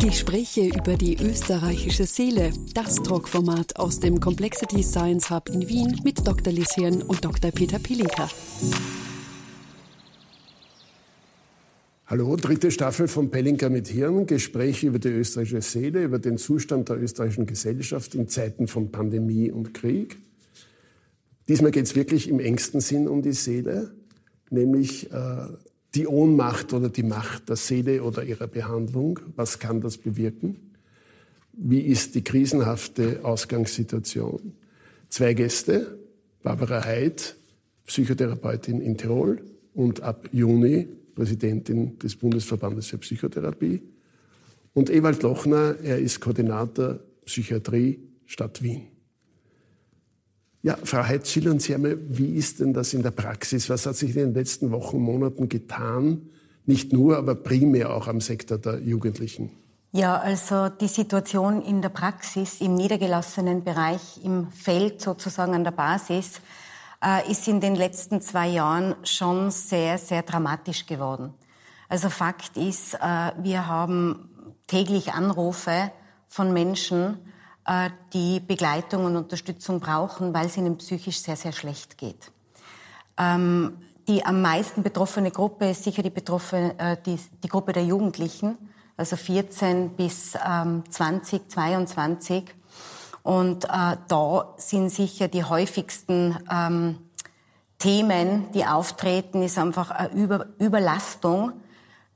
Gespräche über die österreichische Seele, das Talkformat aus dem Complexity Science Hub in Wien mit Dr. Liz Hirn und Dr. Peter Pilinka. Hallo, dritte Staffel von Pellinker mit Hirn. Gespräche über die österreichische Seele, über den Zustand der österreichischen Gesellschaft in Zeiten von Pandemie und Krieg. Diesmal geht es wirklich im engsten Sinn um die Seele, nämlich äh, die Ohnmacht oder die Macht der Seele oder ihrer Behandlung. Was kann das bewirken? Wie ist die krisenhafte Ausgangssituation? Zwei Gäste, Barbara Heid, Psychotherapeutin in Tirol und ab Juni Präsidentin des Bundesverbandes für Psychotherapie. Und Ewald Lochner, er ist Koordinator Psychiatrie Stadt Wien. Ja, Frau Heid, schildern Sie einmal, wie ist denn das in der Praxis? Was hat sich in den letzten Wochen, Monaten getan? Nicht nur, aber primär auch am Sektor der Jugendlichen. Ja, also die Situation in der Praxis, im niedergelassenen Bereich, im Feld sozusagen an der Basis, äh, ist in den letzten zwei Jahren schon sehr, sehr dramatisch geworden. Also Fakt ist, äh, wir haben täglich Anrufe von Menschen, die Begleitung und Unterstützung brauchen, weil es ihnen psychisch sehr, sehr schlecht geht. Ähm, die am meisten betroffene Gruppe ist sicher die, betroffene, äh, die, die Gruppe der Jugendlichen, also 14 bis ähm, 20, 22. Und äh, da sind sicher die häufigsten ähm, Themen, die auftreten, ist einfach eine Über Überlastung,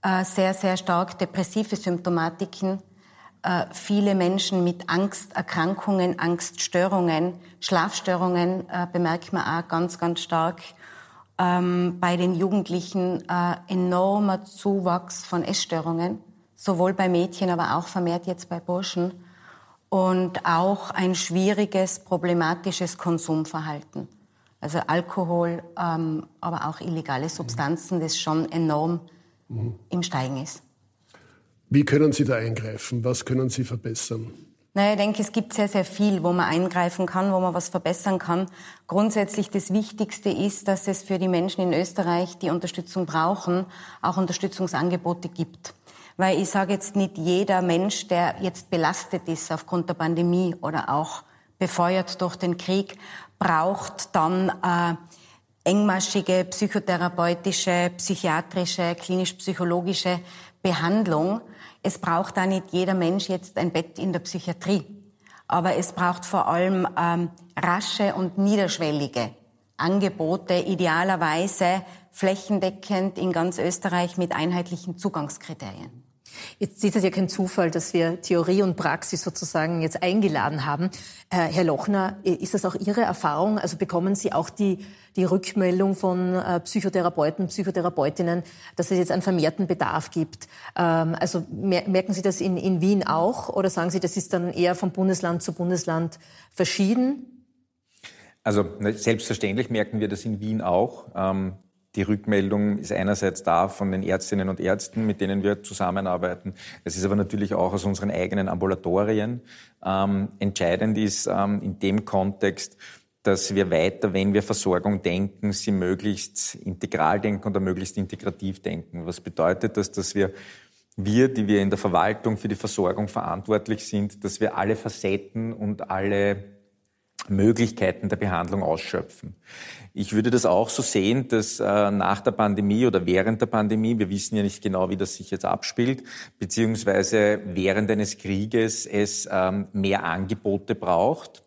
äh, sehr, sehr stark depressive Symptomatiken, äh, viele Menschen mit Angsterkrankungen, Angststörungen, Schlafstörungen äh, bemerkt man auch ganz, ganz stark. Ähm, bei den Jugendlichen äh, enormer Zuwachs von Essstörungen, sowohl bei Mädchen, aber auch vermehrt jetzt bei Burschen und auch ein schwieriges, problematisches Konsumverhalten. Also Alkohol, ähm, aber auch illegale Substanzen, das schon enorm mhm. im Steigen ist. Wie können Sie da eingreifen? Was können Sie verbessern? Naja, ich denke, es gibt sehr, sehr viel, wo man eingreifen kann, wo man was verbessern kann. Grundsätzlich das Wichtigste ist, dass es für die Menschen in Österreich, die Unterstützung brauchen, auch Unterstützungsangebote gibt. Weil ich sage jetzt nicht jeder Mensch, der jetzt belastet ist aufgrund der Pandemie oder auch befeuert durch den Krieg, braucht dann äh, engmaschige psychotherapeutische, psychiatrische, klinisch-psychologische Behandlung. Es braucht da nicht jeder Mensch jetzt ein Bett in der Psychiatrie. Aber es braucht vor allem ähm, rasche und niederschwellige Angebote, idealerweise flächendeckend in ganz Österreich mit einheitlichen Zugangskriterien. Jetzt ist es ja kein Zufall, dass wir Theorie und Praxis sozusagen jetzt eingeladen haben. Äh, Herr Lochner, ist das auch Ihre Erfahrung? Also bekommen Sie auch die, die Rückmeldung von äh, Psychotherapeuten, Psychotherapeutinnen, dass es jetzt einen vermehrten Bedarf gibt? Ähm, also merken Sie das in, in Wien auch oder sagen Sie, das ist dann eher von Bundesland zu Bundesland verschieden? Also selbstverständlich merken wir das in Wien auch. Ähm, die Rückmeldung ist einerseits da von den Ärztinnen und Ärzten, mit denen wir zusammenarbeiten. Es ist aber natürlich auch aus unseren eigenen Ambulatorien. Ähm, entscheidend ist ähm, in dem Kontext, dass wir weiter, wenn wir Versorgung denken, sie möglichst integral denken oder möglichst integrativ denken. Was bedeutet das, dass wir wir, die wir in der Verwaltung für die Versorgung verantwortlich sind, dass wir alle Facetten und alle Möglichkeiten der Behandlung ausschöpfen. Ich würde das auch so sehen, dass äh, nach der Pandemie oder während der Pandemie, wir wissen ja nicht genau, wie das sich jetzt abspielt, beziehungsweise während eines Krieges es ähm, mehr Angebote braucht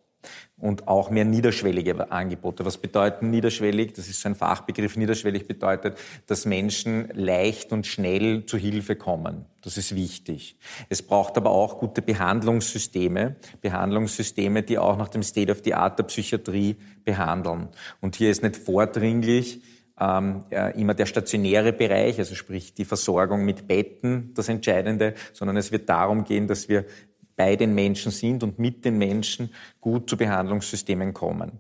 und auch mehr niederschwellige Angebote. Was bedeuten niederschwellig? Das ist so ein Fachbegriff. Niederschwellig bedeutet, dass Menschen leicht und schnell zu Hilfe kommen. Das ist wichtig. Es braucht aber auch gute Behandlungssysteme, Behandlungssysteme, die auch nach dem State of the Art der Psychiatrie behandeln. Und hier ist nicht vordringlich ähm, ja, immer der stationäre Bereich, also sprich die Versorgung mit Betten, das Entscheidende, sondern es wird darum gehen, dass wir bei den Menschen sind und mit den Menschen gut zu Behandlungssystemen kommen.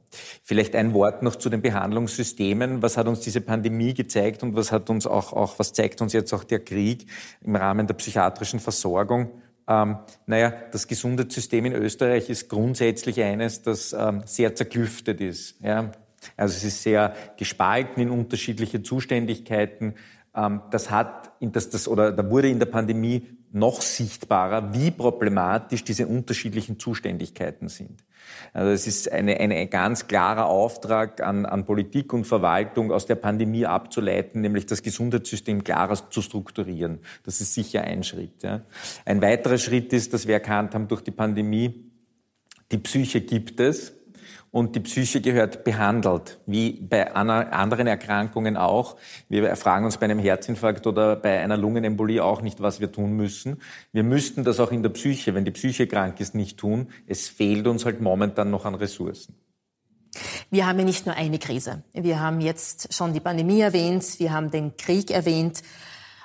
Vielleicht ein Wort noch zu den Behandlungssystemen. Was hat uns diese Pandemie gezeigt und was hat uns auch, auch was zeigt uns jetzt auch der Krieg im Rahmen der psychiatrischen Versorgung? Ähm, naja, das Gesundheitssystem in Österreich ist grundsätzlich eines, das ähm, sehr zerklüftet ist. Ja? Also es ist sehr gespalten in unterschiedliche Zuständigkeiten. Ähm, das hat, das, das, oder da wurde in der Pandemie noch sichtbarer, wie problematisch diese unterschiedlichen Zuständigkeiten sind. Also es ist eine, eine, ein ganz klarer Auftrag an, an Politik und Verwaltung, aus der Pandemie abzuleiten, nämlich das Gesundheitssystem klarer zu strukturieren. Das ist sicher ein Schritt. Ja. Ein weiterer Schritt ist, dass wir erkannt haben durch die Pandemie, die Psyche gibt es und die Psyche gehört behandelt, wie bei anderen Erkrankungen auch. Wir fragen uns bei einem Herzinfarkt oder bei einer Lungenembolie auch nicht, was wir tun müssen. Wir müssten das auch in der Psyche, wenn die Psyche krank ist, nicht tun. Es fehlt uns halt momentan noch an Ressourcen. Wir haben ja nicht nur eine Krise. Wir haben jetzt schon die Pandemie erwähnt, wir haben den Krieg erwähnt.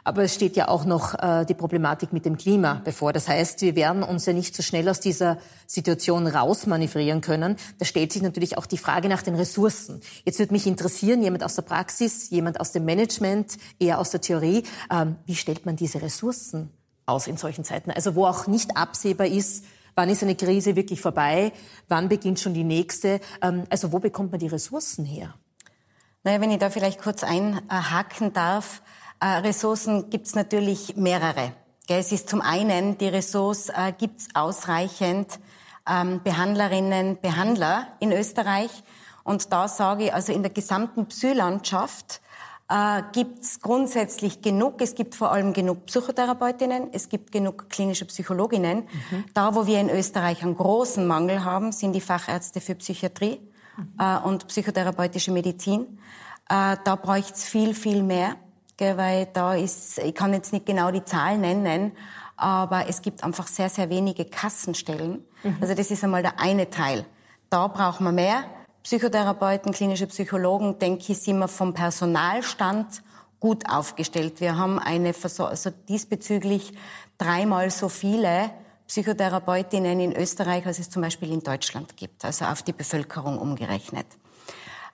Aber es steht ja auch noch äh, die Problematik mit dem Klima bevor. Das heißt, wir werden uns ja nicht so schnell aus dieser Situation rausmanövrieren können. Da stellt sich natürlich auch die Frage nach den Ressourcen. Jetzt würde mich interessieren, jemand aus der Praxis, jemand aus dem Management, eher aus der Theorie, ähm, wie stellt man diese Ressourcen aus in solchen Zeiten? Also wo auch nicht absehbar ist, wann ist eine Krise wirklich vorbei, wann beginnt schon die nächste. Ähm, also wo bekommt man die Ressourcen her? Naja, wenn ich da vielleicht kurz einhaken darf, Ressourcen gibt es natürlich mehrere. Es ist zum einen die Ressource, äh, gibt es ausreichend ähm, Behandlerinnen, Behandler in Österreich. Und da sage ich, also in der gesamten Psylandschaft äh, gibt es grundsätzlich genug. Es gibt vor allem genug Psychotherapeutinnen, es gibt genug klinische Psychologinnen. Mhm. Da, wo wir in Österreich einen großen Mangel haben, sind die Fachärzte für Psychiatrie mhm. äh, und psychotherapeutische Medizin. Äh, da bräuchte es viel, viel mehr weil da ist, ich kann jetzt nicht genau die Zahl nennen, aber es gibt einfach sehr, sehr wenige Kassenstellen. Mhm. Also das ist einmal der eine Teil. Da brauchen wir mehr. Psychotherapeuten, klinische Psychologen, denke ich, sind wir vom Personalstand gut aufgestellt. Wir haben eine, also diesbezüglich dreimal so viele Psychotherapeutinnen in Österreich, als es zum Beispiel in Deutschland gibt, also auf die Bevölkerung umgerechnet.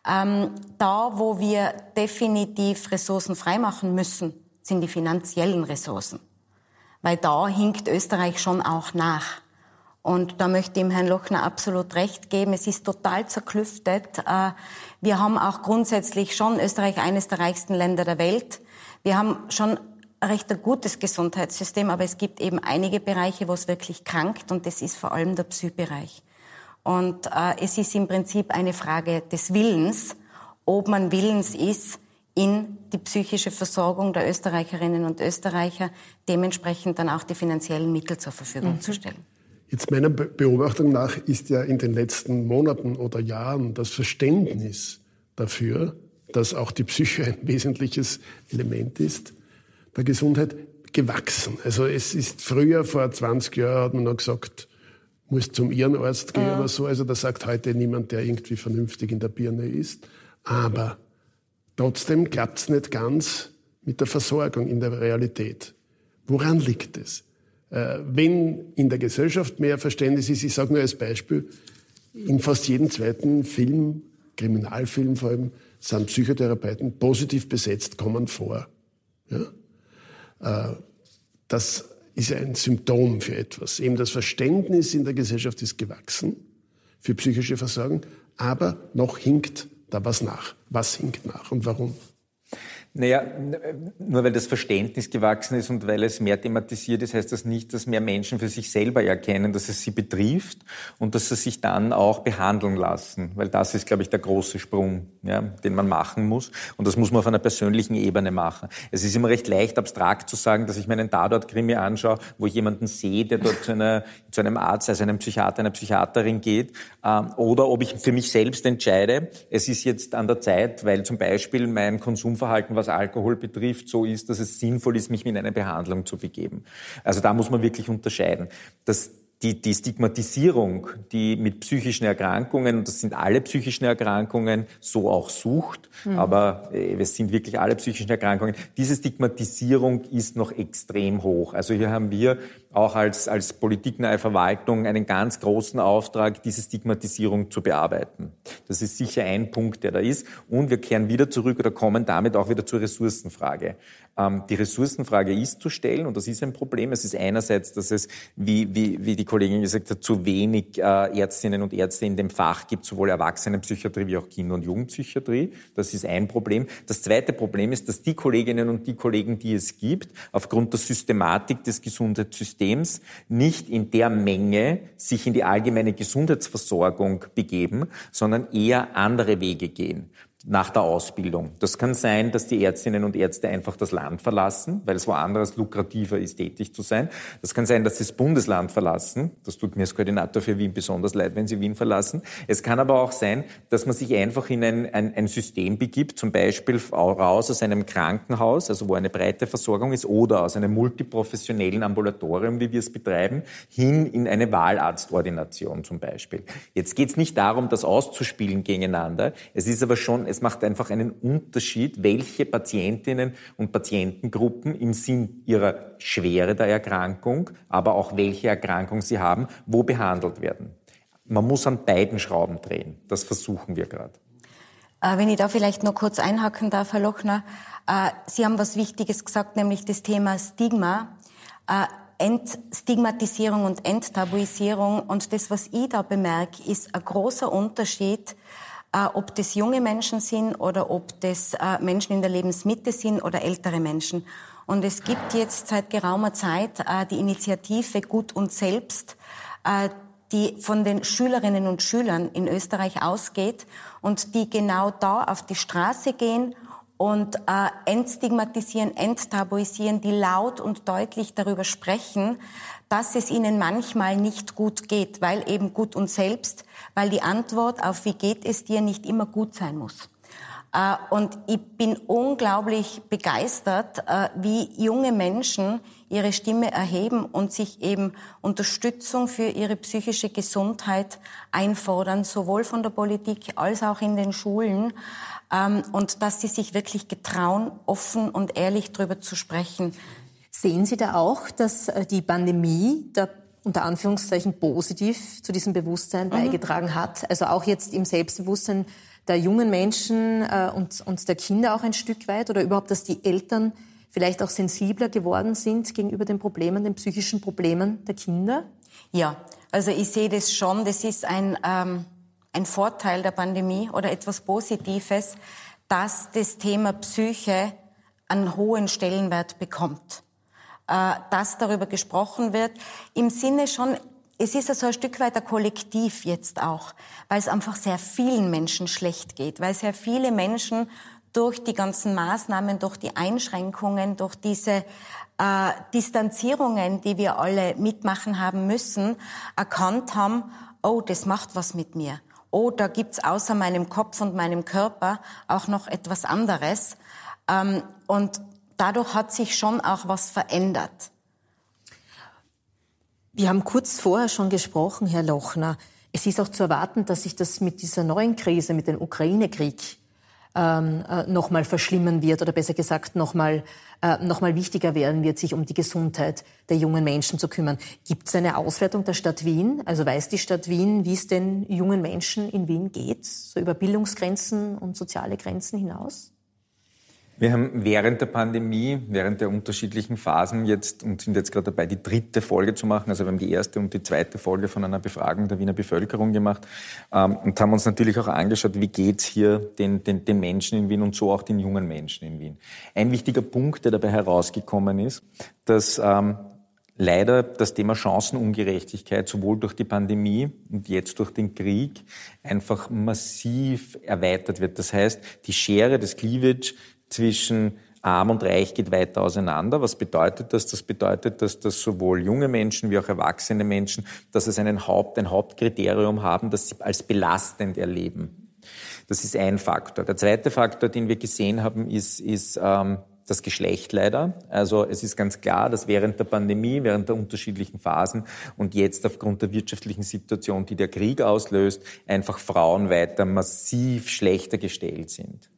Ähm, da, wo wir definitiv Ressourcen freimachen müssen, sind die finanziellen Ressourcen. Weil da hinkt Österreich schon auch nach. Und da möchte ich dem Herrn Lochner absolut recht geben. Es ist total zerklüftet. Äh, wir haben auch grundsätzlich schon Österreich eines der reichsten Länder der Welt. Wir haben schon recht ein gutes Gesundheitssystem, aber es gibt eben einige Bereiche, wo es wirklich krankt und das ist vor allem der Psy-Bereich. Und äh, es ist im Prinzip eine Frage des Willens, ob man willens ist, in die psychische Versorgung der Österreicherinnen und Österreicher dementsprechend dann auch die finanziellen Mittel zur Verfügung mhm. zu stellen. Jetzt meiner Beobachtung nach ist ja in den letzten Monaten oder Jahren das Verständnis dafür, dass auch die Psyche ein wesentliches Element ist, der Gesundheit gewachsen. Also es ist früher, vor 20 Jahren, hat man noch gesagt, muss zum Irrenarzt gehen ja. oder so. Also da sagt heute niemand, der irgendwie vernünftig in der Birne ist. Aber trotzdem klappt es nicht ganz mit der Versorgung in der Realität. Woran liegt es? Äh, wenn in der Gesellschaft mehr Verständnis ist, ich sage nur als Beispiel, in fast jedem zweiten Film, Kriminalfilm vor allem, sind Psychotherapeuten positiv besetzt, kommen vor. Ja? Äh, das ist ein Symptom für etwas. Eben das Verständnis in der Gesellschaft ist gewachsen für psychische Versorgung, aber noch hinkt da was nach. Was hinkt nach und warum? Naja, nur weil das Verständnis gewachsen ist und weil es mehr thematisiert ist, heißt das nicht, dass mehr Menschen für sich selber erkennen, dass es sie betrifft und dass sie sich dann auch behandeln lassen. Weil das ist, glaube ich, der große Sprung, ja, den man machen muss. Und das muss man auf einer persönlichen Ebene machen. Es ist immer recht leicht, abstrakt zu sagen, dass ich mir einen Tatort-Krimi anschaue, wo ich jemanden sehe, der dort zu, einer, zu einem Arzt, also einem Psychiater, einer Psychiaterin geht. Ähm, oder ob ich für mich selbst entscheide, es ist jetzt an der Zeit, weil zum Beispiel mein Konsumverhalten was was Alkohol betrifft, so ist, dass es sinnvoll ist, mich in eine Behandlung zu begeben. Also da muss man wirklich unterscheiden. Das die, die Stigmatisierung, die mit psychischen Erkrankungen, und das sind alle psychischen Erkrankungen, so auch Sucht, mhm. aber äh, es sind wirklich alle psychischen Erkrankungen, diese Stigmatisierung ist noch extrem hoch. Also hier haben wir auch als, als politiknahe Verwaltung einen ganz großen Auftrag, diese Stigmatisierung zu bearbeiten. Das ist sicher ein Punkt, der da ist. Und wir kehren wieder zurück oder kommen damit auch wieder zur Ressourcenfrage. Ähm, die Ressourcenfrage ist zu stellen und das ist ein Problem. Es ist einerseits, dass es, wie, wie, wie die Kollegin gesagt hat, zu wenig äh, Ärztinnen und Ärzte in dem Fach gibt, sowohl Erwachsenenpsychiatrie wie auch Kinder- und Jugendpsychiatrie. Das ist ein Problem. Das zweite Problem ist, dass die Kolleginnen und die Kollegen, die es gibt, aufgrund der Systematik des Gesundheitssystems nicht in der Menge sich in die allgemeine Gesundheitsversorgung begeben, sondern eher andere Wege gehen nach der Ausbildung. Das kann sein, dass die Ärztinnen und Ärzte einfach das Land verlassen, weil es woanders lukrativer ist, tätig zu sein. Das kann sein, dass sie das Bundesland verlassen. Das tut mir als Koordinator für Wien besonders leid, wenn sie Wien verlassen. Es kann aber auch sein, dass man sich einfach in ein, ein, ein System begibt, zum Beispiel raus aus einem Krankenhaus, also wo eine breite Versorgung ist, oder aus einem multiprofessionellen Ambulatorium, wie wir es betreiben, hin in eine Wahlarztordination zum Beispiel. Jetzt geht es nicht darum, das auszuspielen gegeneinander. Es ist aber schon es macht einfach einen Unterschied, welche Patientinnen und Patientengruppen im Sinn ihrer Schwere der Erkrankung, aber auch welche Erkrankung sie haben, wo behandelt werden. Man muss an beiden Schrauben drehen. Das versuchen wir gerade. Äh, wenn ich da vielleicht noch kurz einhaken darf, Herr Lochner. Äh, sie haben was Wichtiges gesagt, nämlich das Thema Stigma. Äh, Entstigmatisierung und Enttabuisierung. Und das, was ich da bemerke, ist ein großer Unterschied ob das junge Menschen sind oder ob das äh, Menschen in der Lebensmitte sind oder ältere Menschen. Und es gibt jetzt seit geraumer Zeit äh, die Initiative Gut und Selbst, äh, die von den Schülerinnen und Schülern in Österreich ausgeht und die genau da auf die Straße gehen und äh, entstigmatisieren, enttabuisieren, die laut und deutlich darüber sprechen, dass es ihnen manchmal nicht gut geht, weil eben gut und selbst, weil die Antwort auf wie geht es dir nicht immer gut sein muss. Äh, und ich bin unglaublich begeistert, äh, wie junge Menschen ihre Stimme erheben und sich eben Unterstützung für ihre psychische Gesundheit einfordern, sowohl von der Politik als auch in den Schulen. Ähm, und dass sie sich wirklich getrauen, offen und ehrlich darüber zu sprechen. Sehen Sie da auch, dass äh, die Pandemie da unter Anführungszeichen positiv zu diesem Bewusstsein mhm. beigetragen hat? Also auch jetzt im Selbstbewusstsein der jungen Menschen äh, und, und der Kinder auch ein Stück weit oder überhaupt, dass die Eltern vielleicht auch sensibler geworden sind gegenüber den Problemen, den psychischen Problemen der Kinder? Ja, also ich sehe das schon. Das ist ein, ähm, ein Vorteil der Pandemie oder etwas Positives, dass das Thema Psyche einen hohen Stellenwert bekommt. Äh, dass darüber gesprochen wird, im Sinne schon, es ist ja so ein Stück weit ein Kollektiv jetzt auch, weil es einfach sehr vielen Menschen schlecht geht, weil sehr viele Menschen durch die ganzen Maßnahmen, durch die Einschränkungen, durch diese äh, Distanzierungen, die wir alle mitmachen haben müssen, erkannt haben, oh, das macht was mit mir. Oh, da gibt's außer meinem Kopf und meinem Körper auch noch etwas anderes. Ähm, und dadurch hat sich schon auch was verändert. Wir haben kurz vorher schon gesprochen, Herr Lochner. Es ist auch zu erwarten, dass sich das mit dieser neuen Krise, mit dem Ukraine-Krieg, ähm, äh, nochmal verschlimmern wird oder besser gesagt nochmal äh, noch wichtiger werden wird, sich um die Gesundheit der jungen Menschen zu kümmern. Gibt es eine Auswertung der Stadt Wien? Also weiß die Stadt Wien, wie es den jungen Menschen in Wien geht, so über Bildungsgrenzen und soziale Grenzen hinaus? Wir haben während der Pandemie, während der unterschiedlichen Phasen jetzt und sind jetzt gerade dabei, die dritte Folge zu machen. Also wir haben die erste und die zweite Folge von einer Befragung der Wiener Bevölkerung gemacht ähm, und haben uns natürlich auch angeschaut, wie geht's hier den, den, den Menschen in Wien und so auch den jungen Menschen in Wien. Ein wichtiger Punkt, der dabei herausgekommen ist, dass ähm, leider das Thema Chancenungerechtigkeit sowohl durch die Pandemie und jetzt durch den Krieg einfach massiv erweitert wird. Das heißt, die Schere des Cleavage zwischen Arm und Reich geht weiter auseinander. Was bedeutet das? Das bedeutet, dass das sowohl junge Menschen wie auch erwachsene Menschen, dass es einen Haupt, ein Hauptkriterium haben, das sie als belastend erleben. Das ist ein Faktor. Der zweite Faktor, den wir gesehen haben, ist, ist ähm, das Geschlecht leider. Also es ist ganz klar, dass während der Pandemie, während der unterschiedlichen Phasen und jetzt aufgrund der wirtschaftlichen Situation, die der Krieg auslöst, einfach Frauen weiter massiv schlechter gestellt sind.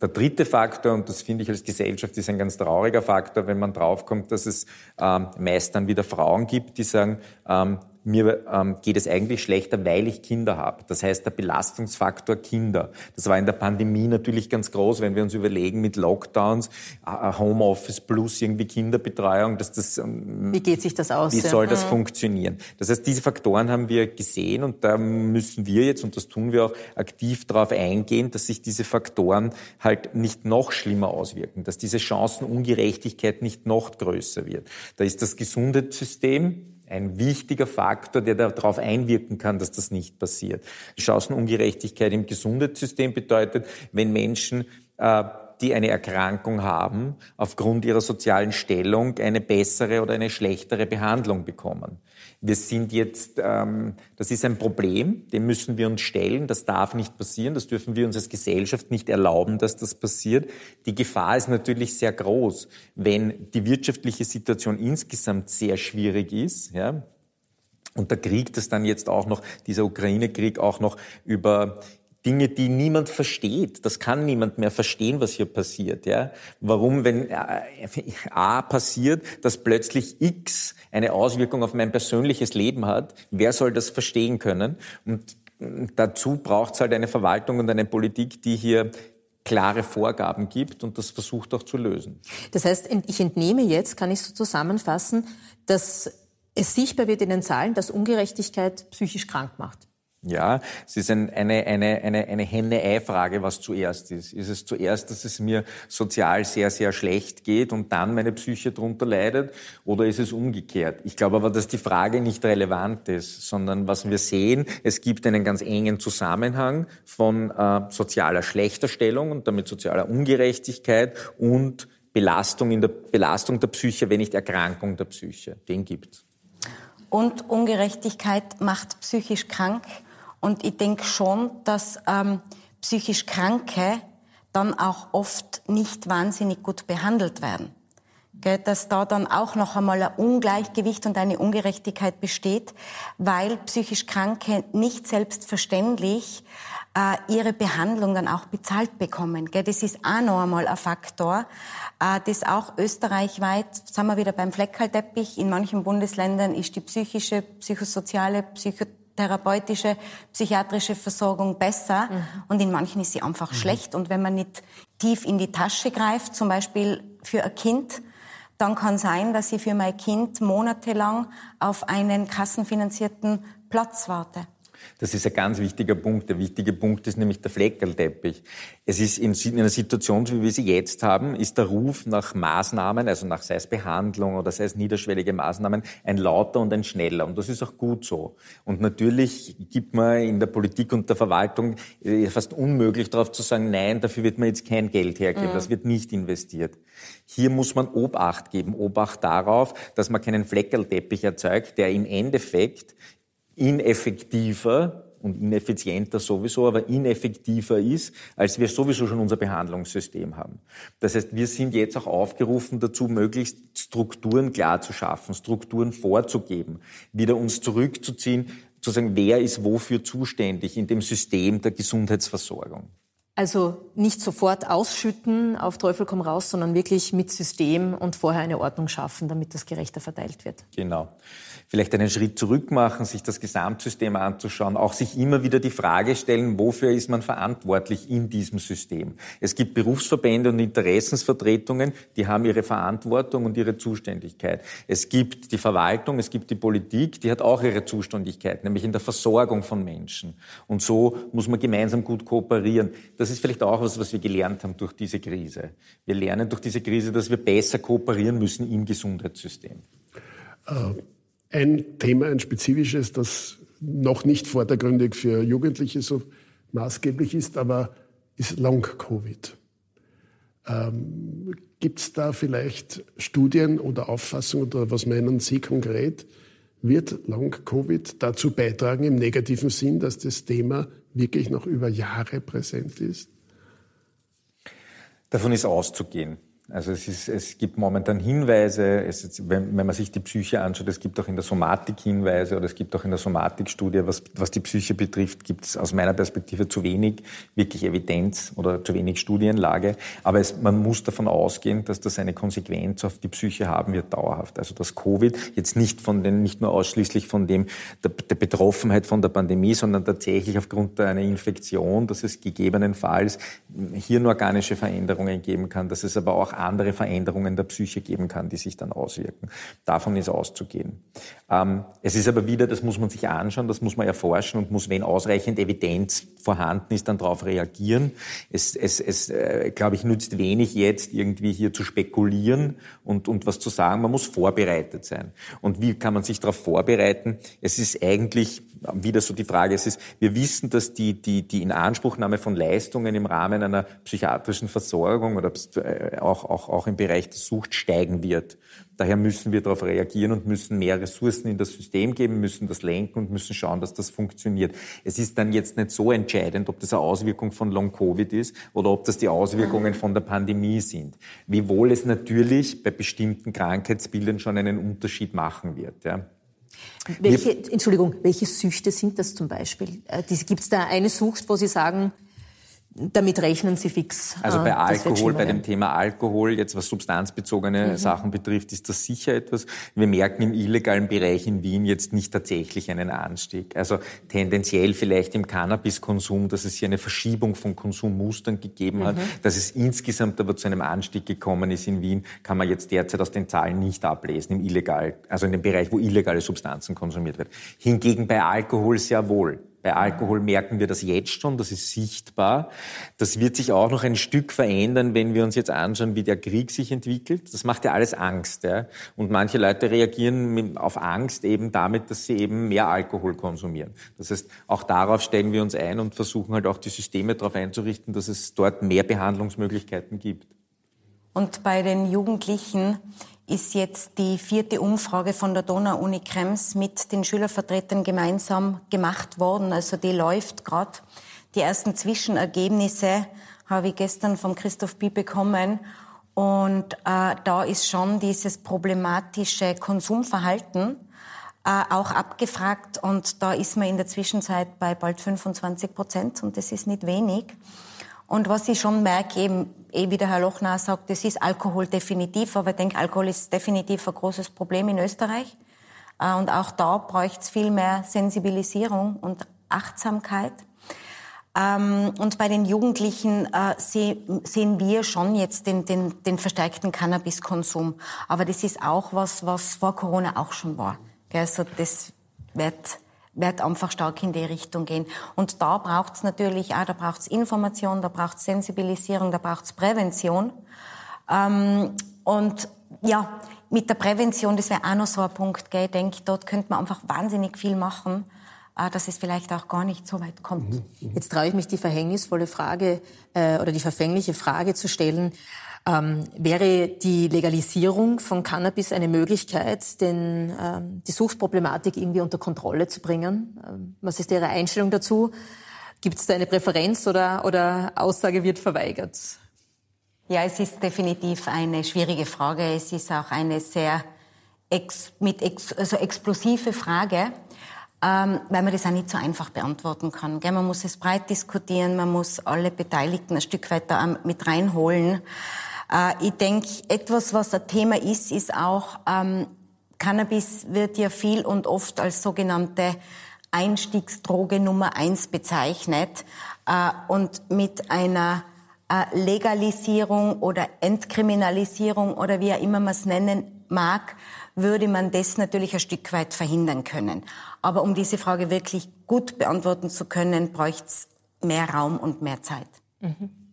Der dritte Faktor, und das finde ich als Gesellschaft ist ein ganz trauriger Faktor, wenn man draufkommt, dass es ähm, meist dann wieder Frauen gibt, die sagen, ähm, mir ähm, geht es eigentlich schlechter, weil ich Kinder habe. Das heißt, der Belastungsfaktor Kinder. Das war in der Pandemie natürlich ganz groß, wenn wir uns überlegen mit Lockdowns, äh, Homeoffice plus irgendwie Kinderbetreuung, dass das ähm, wie geht sich das aus? Wie soll das ja. funktionieren? Das heißt, diese Faktoren haben wir gesehen und da müssen wir jetzt und das tun wir auch aktiv darauf eingehen, dass sich diese Faktoren halt nicht noch schlimmer auswirken, dass diese Chancenungerechtigkeit nicht noch größer wird. Da ist das Gesundheitssystem ein wichtiger Faktor, der darauf einwirken kann, dass das nicht passiert. Chancenungerechtigkeit im Gesundheitssystem bedeutet, wenn Menschen äh, die eine Erkrankung haben, aufgrund ihrer sozialen Stellung eine bessere oder eine schlechtere Behandlung bekommen. Wir sind jetzt, ähm, das ist ein Problem, dem müssen wir uns stellen, das darf nicht passieren, das dürfen wir uns als Gesellschaft nicht erlauben, dass das passiert. Die Gefahr ist natürlich sehr groß, wenn die wirtschaftliche Situation insgesamt sehr schwierig ist, ja, und der Krieg, das dann jetzt auch noch, dieser Ukraine-Krieg auch noch über Dinge, die niemand versteht. Das kann niemand mehr verstehen, was hier passiert. Ja? Warum, wenn äh, A passiert, dass plötzlich X eine Auswirkung auf mein persönliches Leben hat? Wer soll das verstehen können? Und dazu braucht es halt eine Verwaltung und eine Politik, die hier klare Vorgaben gibt und das versucht auch zu lösen. Das heißt, ich entnehme jetzt, kann ich so zusammenfassen, dass es sichtbar wird in den Zahlen, dass Ungerechtigkeit psychisch krank macht. Ja, es ist ein, eine, eine, eine, eine Henne-Ei-Frage, was zuerst ist. Ist es zuerst, dass es mir sozial sehr, sehr schlecht geht und dann meine Psyche darunter leidet? Oder ist es umgekehrt? Ich glaube aber, dass die Frage nicht relevant ist, sondern was wir sehen, es gibt einen ganz engen Zusammenhang von äh, sozialer Schlechterstellung und damit sozialer Ungerechtigkeit und Belastung in der Belastung der Psyche, wenn nicht Erkrankung der Psyche. Den gibt's. Und Ungerechtigkeit macht psychisch krank. Und ich denke schon, dass ähm, psychisch Kranke dann auch oft nicht wahnsinnig gut behandelt werden. Gell, dass da dann auch noch einmal ein Ungleichgewicht und eine Ungerechtigkeit besteht, weil psychisch Kranke nicht selbstverständlich äh, ihre Behandlung dann auch bezahlt bekommen. Gell, das ist auch noch einmal ein Faktor, äh, das auch österreichweit, sind wir wieder beim Fleckerlteppich, in manchen Bundesländern ist die psychische, psychosoziale, psycho therapeutische, psychiatrische Versorgung besser mhm. und in manchen ist sie einfach mhm. schlecht. Und wenn man nicht tief in die Tasche greift, zum Beispiel für ein Kind, dann kann sein, dass ich für mein Kind monatelang auf einen kassenfinanzierten Platz warte. Das ist ein ganz wichtiger Punkt. Der wichtige Punkt ist nämlich der Fleckerlteppich. Es ist in, einer Situation, wie wir sie jetzt haben, ist der Ruf nach Maßnahmen, also nach sei es Behandlung oder sei es niederschwellige Maßnahmen, ein lauter und ein schneller. Und das ist auch gut so. Und natürlich gibt man in der Politik und der Verwaltung äh, fast unmöglich darauf zu sagen, nein, dafür wird man jetzt kein Geld hergeben. Mhm. Das wird nicht investiert. Hier muss man Obacht geben. Obacht darauf, dass man keinen Fleckerlteppich erzeugt, der im Endeffekt ineffektiver und ineffizienter sowieso, aber ineffektiver ist, als wir sowieso schon unser Behandlungssystem haben. Das heißt, wir sind jetzt auch aufgerufen dazu, möglichst Strukturen klar zu schaffen, Strukturen vorzugeben, wieder uns zurückzuziehen, zu sagen, wer ist wofür zuständig in dem System der Gesundheitsversorgung. Also nicht sofort ausschütten auf Teufel komm raus, sondern wirklich mit System und vorher eine Ordnung schaffen, damit das gerechter verteilt wird. Genau vielleicht einen Schritt zurück machen, sich das Gesamtsystem anzuschauen, auch sich immer wieder die Frage stellen, wofür ist man verantwortlich in diesem System. Es gibt Berufsverbände und Interessensvertretungen, die haben ihre Verantwortung und ihre Zuständigkeit. Es gibt die Verwaltung, es gibt die Politik, die hat auch ihre Zuständigkeit, nämlich in der Versorgung von Menschen. Und so muss man gemeinsam gut kooperieren. Das ist vielleicht auch was, was wir gelernt haben durch diese Krise. Wir lernen durch diese Krise, dass wir besser kooperieren müssen im Gesundheitssystem. Äh, ein Thema, ein spezifisches, das noch nicht vordergründig für Jugendliche so maßgeblich ist, aber ist Long-Covid. Ähm, Gibt es da vielleicht Studien oder Auffassungen oder was meinen Sie konkret? Wird Long-Covid dazu beitragen, im negativen Sinn, dass das Thema wirklich noch über Jahre präsent ist? Davon ist auszugehen. Also es, ist, es gibt momentan Hinweise, es, wenn, wenn, man sich die Psyche anschaut, es gibt auch in der Somatik Hinweise oder es gibt auch in der Somatikstudie, was, was die Psyche betrifft, gibt es aus meiner Perspektive zu wenig wirklich Evidenz oder zu wenig Studienlage. Aber es, man muss davon ausgehen, dass das eine Konsequenz auf die Psyche haben wird dauerhaft. Also dass Covid jetzt nicht von den, nicht nur ausschließlich von dem der, der Betroffenheit von der Pandemie, sondern tatsächlich aufgrund einer Infektion, dass es gegebenenfalls hirnorganische Veränderungen geben kann, dass es aber auch andere Veränderungen der Psyche geben kann, die sich dann auswirken. Davon ist auszugehen. Ähm, es ist aber wieder, das muss man sich anschauen, das muss man erforschen und muss, wenn ausreichend Evidenz vorhanden ist, dann darauf reagieren. Es, es, es äh, glaube ich, nützt wenig jetzt irgendwie hier zu spekulieren und, und was zu sagen. Man muss vorbereitet sein. Und wie kann man sich darauf vorbereiten? Es ist eigentlich wieder so die Frage, es ist, wir wissen, dass die, die, die Inanspruchnahme von Leistungen im Rahmen einer psychiatrischen Versorgung oder äh, auch, auch, auch im Bereich der Sucht steigen wird. Daher müssen wir darauf reagieren und müssen mehr Ressourcen in das System geben, müssen das lenken und müssen schauen, dass das funktioniert. Es ist dann jetzt nicht so entscheidend, ob das eine Auswirkung von Long-Covid ist oder ob das die Auswirkungen von der Pandemie sind. Wiewohl es natürlich bei bestimmten Krankheitsbildern schon einen Unterschied machen wird. Ja. Welche, Entschuldigung, welche Süchte sind das zum Beispiel? Äh, Gibt es da eine Sucht, wo Sie sagen, damit rechnen Sie fix. Also bei äh, Alkohol, bei dem Thema Alkohol, jetzt was substanzbezogene mhm. Sachen betrifft, ist das sicher etwas. Wir merken im illegalen Bereich in Wien jetzt nicht tatsächlich einen Anstieg. Also tendenziell vielleicht im Cannabiskonsum, dass es hier eine Verschiebung von Konsummustern gegeben hat. Mhm. Dass es insgesamt aber zu einem Anstieg gekommen ist in Wien, kann man jetzt derzeit aus den Zahlen nicht ablesen, im illegal, also in dem Bereich, wo illegale Substanzen konsumiert werden. Hingegen bei Alkohol sehr wohl. Bei Alkohol merken wir das jetzt schon, das ist sichtbar. Das wird sich auch noch ein Stück verändern, wenn wir uns jetzt anschauen, wie der Krieg sich entwickelt. Das macht ja alles Angst. Ja? Und manche Leute reagieren auf Angst eben damit, dass sie eben mehr Alkohol konsumieren. Das heißt, auch darauf stellen wir uns ein und versuchen halt auch die Systeme darauf einzurichten, dass es dort mehr Behandlungsmöglichkeiten gibt. Und bei den Jugendlichen ist jetzt die vierte Umfrage von der Donau-Uni Krems mit den Schülervertretern gemeinsam gemacht worden. Also die läuft gerade. Die ersten Zwischenergebnisse habe ich gestern vom Christoph Pi bekommen. Und äh, da ist schon dieses problematische Konsumverhalten äh, auch abgefragt. Und da ist man in der Zwischenzeit bei bald 25 Prozent. Und das ist nicht wenig. Und was ich schon merke, eben, eh wie der Herr Lochner sagt, das ist Alkohol definitiv, aber ich denke, Alkohol ist definitiv ein großes Problem in Österreich. Äh, und auch da bräuchte es viel mehr Sensibilisierung und Achtsamkeit. Ähm, und bei den Jugendlichen äh, sehen wir schon jetzt den, den, den verstärkten Cannabiskonsum. Aber das ist auch was, was vor Corona auch schon war. Also das wird wird einfach stark in die Richtung gehen. Und da braucht es natürlich auch, da braucht es Information, da braucht es Sensibilisierung, da braucht es Prävention. Ähm, und ja, mit der Prävention, das wäre auch noch so ein Punkt, gell? ich dort könnte man einfach wahnsinnig viel machen, dass es vielleicht auch gar nicht so weit kommt. Mhm, mhm. Jetzt traue ich mich die verhängnisvolle Frage äh, oder die verfängliche Frage zu stellen. Ähm, wäre die Legalisierung von Cannabis eine Möglichkeit, den, ähm, die Suchtproblematik irgendwie unter Kontrolle zu bringen? Ähm, was ist Ihre Einstellung dazu? Gibt es da eine Präferenz oder, oder Aussage wird verweigert? Ja, es ist definitiv eine schwierige Frage. Es ist auch eine sehr ex, mit ex, also explosive Frage, ähm, weil man das auch nicht so einfach beantworten kann. Gell? Man muss es breit diskutieren, man muss alle Beteiligten ein Stück weit da mit reinholen. Äh, ich denke, etwas, was ein Thema ist, ist auch, ähm, Cannabis wird ja viel und oft als sogenannte Einstiegsdroge Nummer eins bezeichnet äh, und mit einer äh, Legalisierung oder Entkriminalisierung oder wie auch immer man es nennen mag, würde man das natürlich ein Stück weit verhindern können. Aber um diese Frage wirklich gut beantworten zu können, bräuchte es mehr Raum und mehr Zeit. Mhm.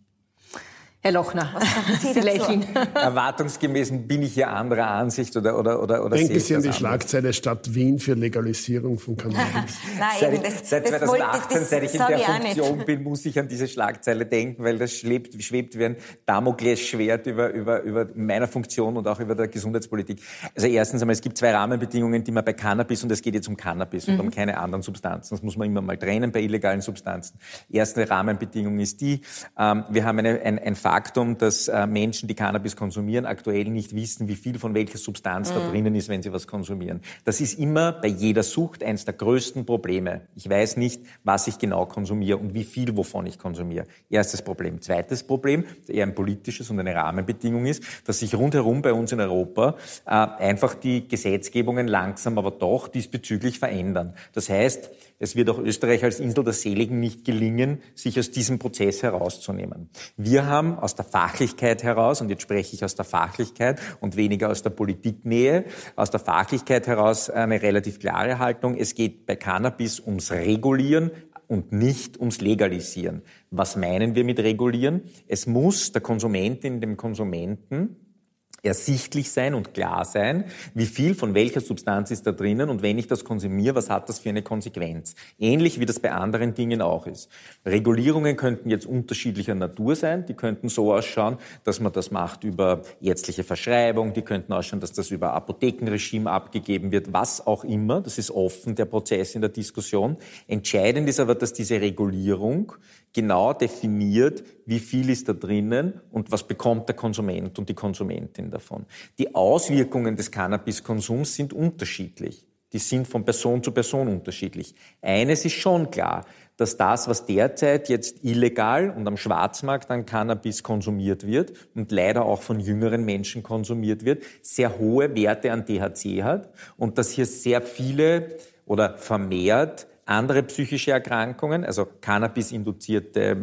Herr Lochner, Sie, Sie lächeln. Erwartungsgemäß bin ich hier anderer Ansicht oder oder oder oder Denken Sie an die Schlagzeile Stadt Wien für Legalisierung von Cannabis. Nein, seit, das, seit 2018, das, seit ich in der Funktion bin, muss ich an diese Schlagzeile denken, weil das schwebt, schwebt wie ein Damoklesschwert über, über, über meiner Funktion und auch über der Gesundheitspolitik. Also erstens einmal, es gibt zwei Rahmenbedingungen, die man bei Cannabis, und es geht jetzt um Cannabis mhm. und um keine anderen Substanzen, das muss man immer mal trennen bei illegalen Substanzen. Erste Rahmenbedingung ist die, ähm, wir haben eine, ein, ein Faktum, dass äh, Menschen, die Cannabis konsumieren, aktuell nicht wissen, wie viel von welcher Substanz mhm. da drinnen ist, wenn sie was konsumieren. Das ist immer bei jeder Sucht eines der größten Probleme. Ich weiß nicht, was ich genau konsumiere und wie viel wovon ich konsumiere. Erstes Problem. Zweites Problem, eher ein politisches und eine Rahmenbedingung ist, dass sich rundherum bei uns in Europa äh, einfach die Gesetzgebungen langsam aber doch diesbezüglich verändern. Das heißt, es wird auch Österreich als Insel der Seligen nicht gelingen, sich aus diesem Prozess herauszunehmen. Wir haben aus der Fachlichkeit heraus, und jetzt spreche ich aus der Fachlichkeit und weniger aus der Politiknähe, aus der Fachlichkeit heraus eine relativ klare Haltung. Es geht bei Cannabis ums Regulieren, und nicht ums Legalisieren. Was meinen wir mit regulieren? Es muss der Konsumentin, dem Konsumenten ersichtlich sein und klar sein, wie viel von welcher Substanz ist da drinnen und wenn ich das konsumiere, was hat das für eine Konsequenz? Ähnlich wie das bei anderen Dingen auch ist. Regulierungen könnten jetzt unterschiedlicher Natur sein. Die könnten so ausschauen, dass man das macht über ärztliche Verschreibung. Die könnten ausschauen, dass das über Apothekenregime abgegeben wird, was auch immer. Das ist offen, der Prozess in der Diskussion. Entscheidend ist aber, dass diese Regulierung genau definiert, wie viel ist da drinnen und was bekommt der Konsument und die Konsumentin davon. Die Auswirkungen des Cannabiskonsums sind unterschiedlich. Die sind von Person zu Person unterschiedlich. Eines ist schon klar, dass das, was derzeit jetzt illegal und am Schwarzmarkt an Cannabis konsumiert wird und leider auch von jüngeren Menschen konsumiert wird, sehr hohe Werte an THC hat und dass hier sehr viele oder vermehrt andere psychische Erkrankungen, also Cannabis-induzierte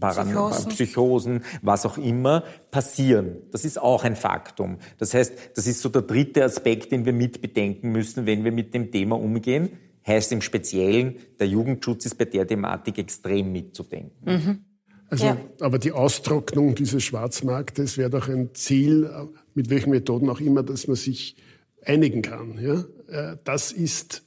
Psychosen. Psychosen, was auch immer, passieren. Das ist auch ein Faktum. Das heißt, das ist so der dritte Aspekt, den wir mitbedenken müssen, wenn wir mit dem Thema umgehen. Heißt im Speziellen, der Jugendschutz ist bei der Thematik extrem mitzudenken. Mhm. Also, ja. aber die Austrocknung dieses Schwarzmarktes wäre doch ein Ziel, mit welchen Methoden auch immer, dass man sich einigen kann. Ja? Äh, das ist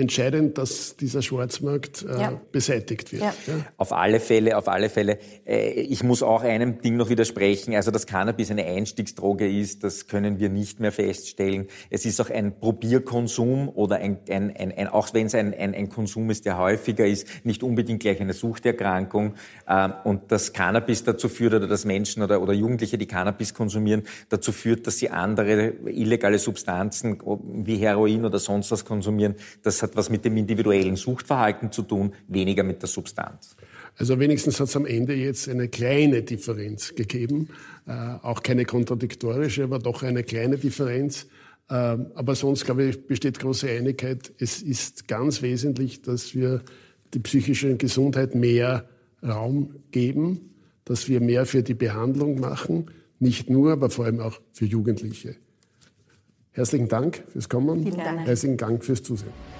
entscheidend, dass dieser Schwarzmarkt äh, ja. beseitigt wird. Ja. Ja. Auf alle Fälle, auf alle Fälle. Äh, ich muss auch einem Ding noch widersprechen. Also, dass Cannabis eine Einstiegsdroge ist, das können wir nicht mehr feststellen. Es ist auch ein Probierkonsum oder ein, ein, ein, ein auch wenn es ein, ein, ein Konsum ist, der häufiger ist, nicht unbedingt gleich eine Suchterkrankung. Ähm, und dass Cannabis dazu führt oder dass Menschen oder, oder Jugendliche, die Cannabis konsumieren, dazu führt, dass sie andere illegale Substanzen wie Heroin oder sonst was konsumieren, das hat was mit dem individuellen Suchtverhalten zu tun, weniger mit der Substanz. Also wenigstens hat es am Ende jetzt eine kleine Differenz gegeben, äh, auch keine kontradiktorische, aber doch eine kleine Differenz. Äh, aber sonst, glaube ich, besteht große Einigkeit. Es ist ganz wesentlich, dass wir die psychische Gesundheit mehr Raum geben, dass wir mehr für die Behandlung machen, nicht nur, aber vor allem auch für Jugendliche. Herzlichen Dank fürs Kommen. Herzlichen Dank fürs Zusehen.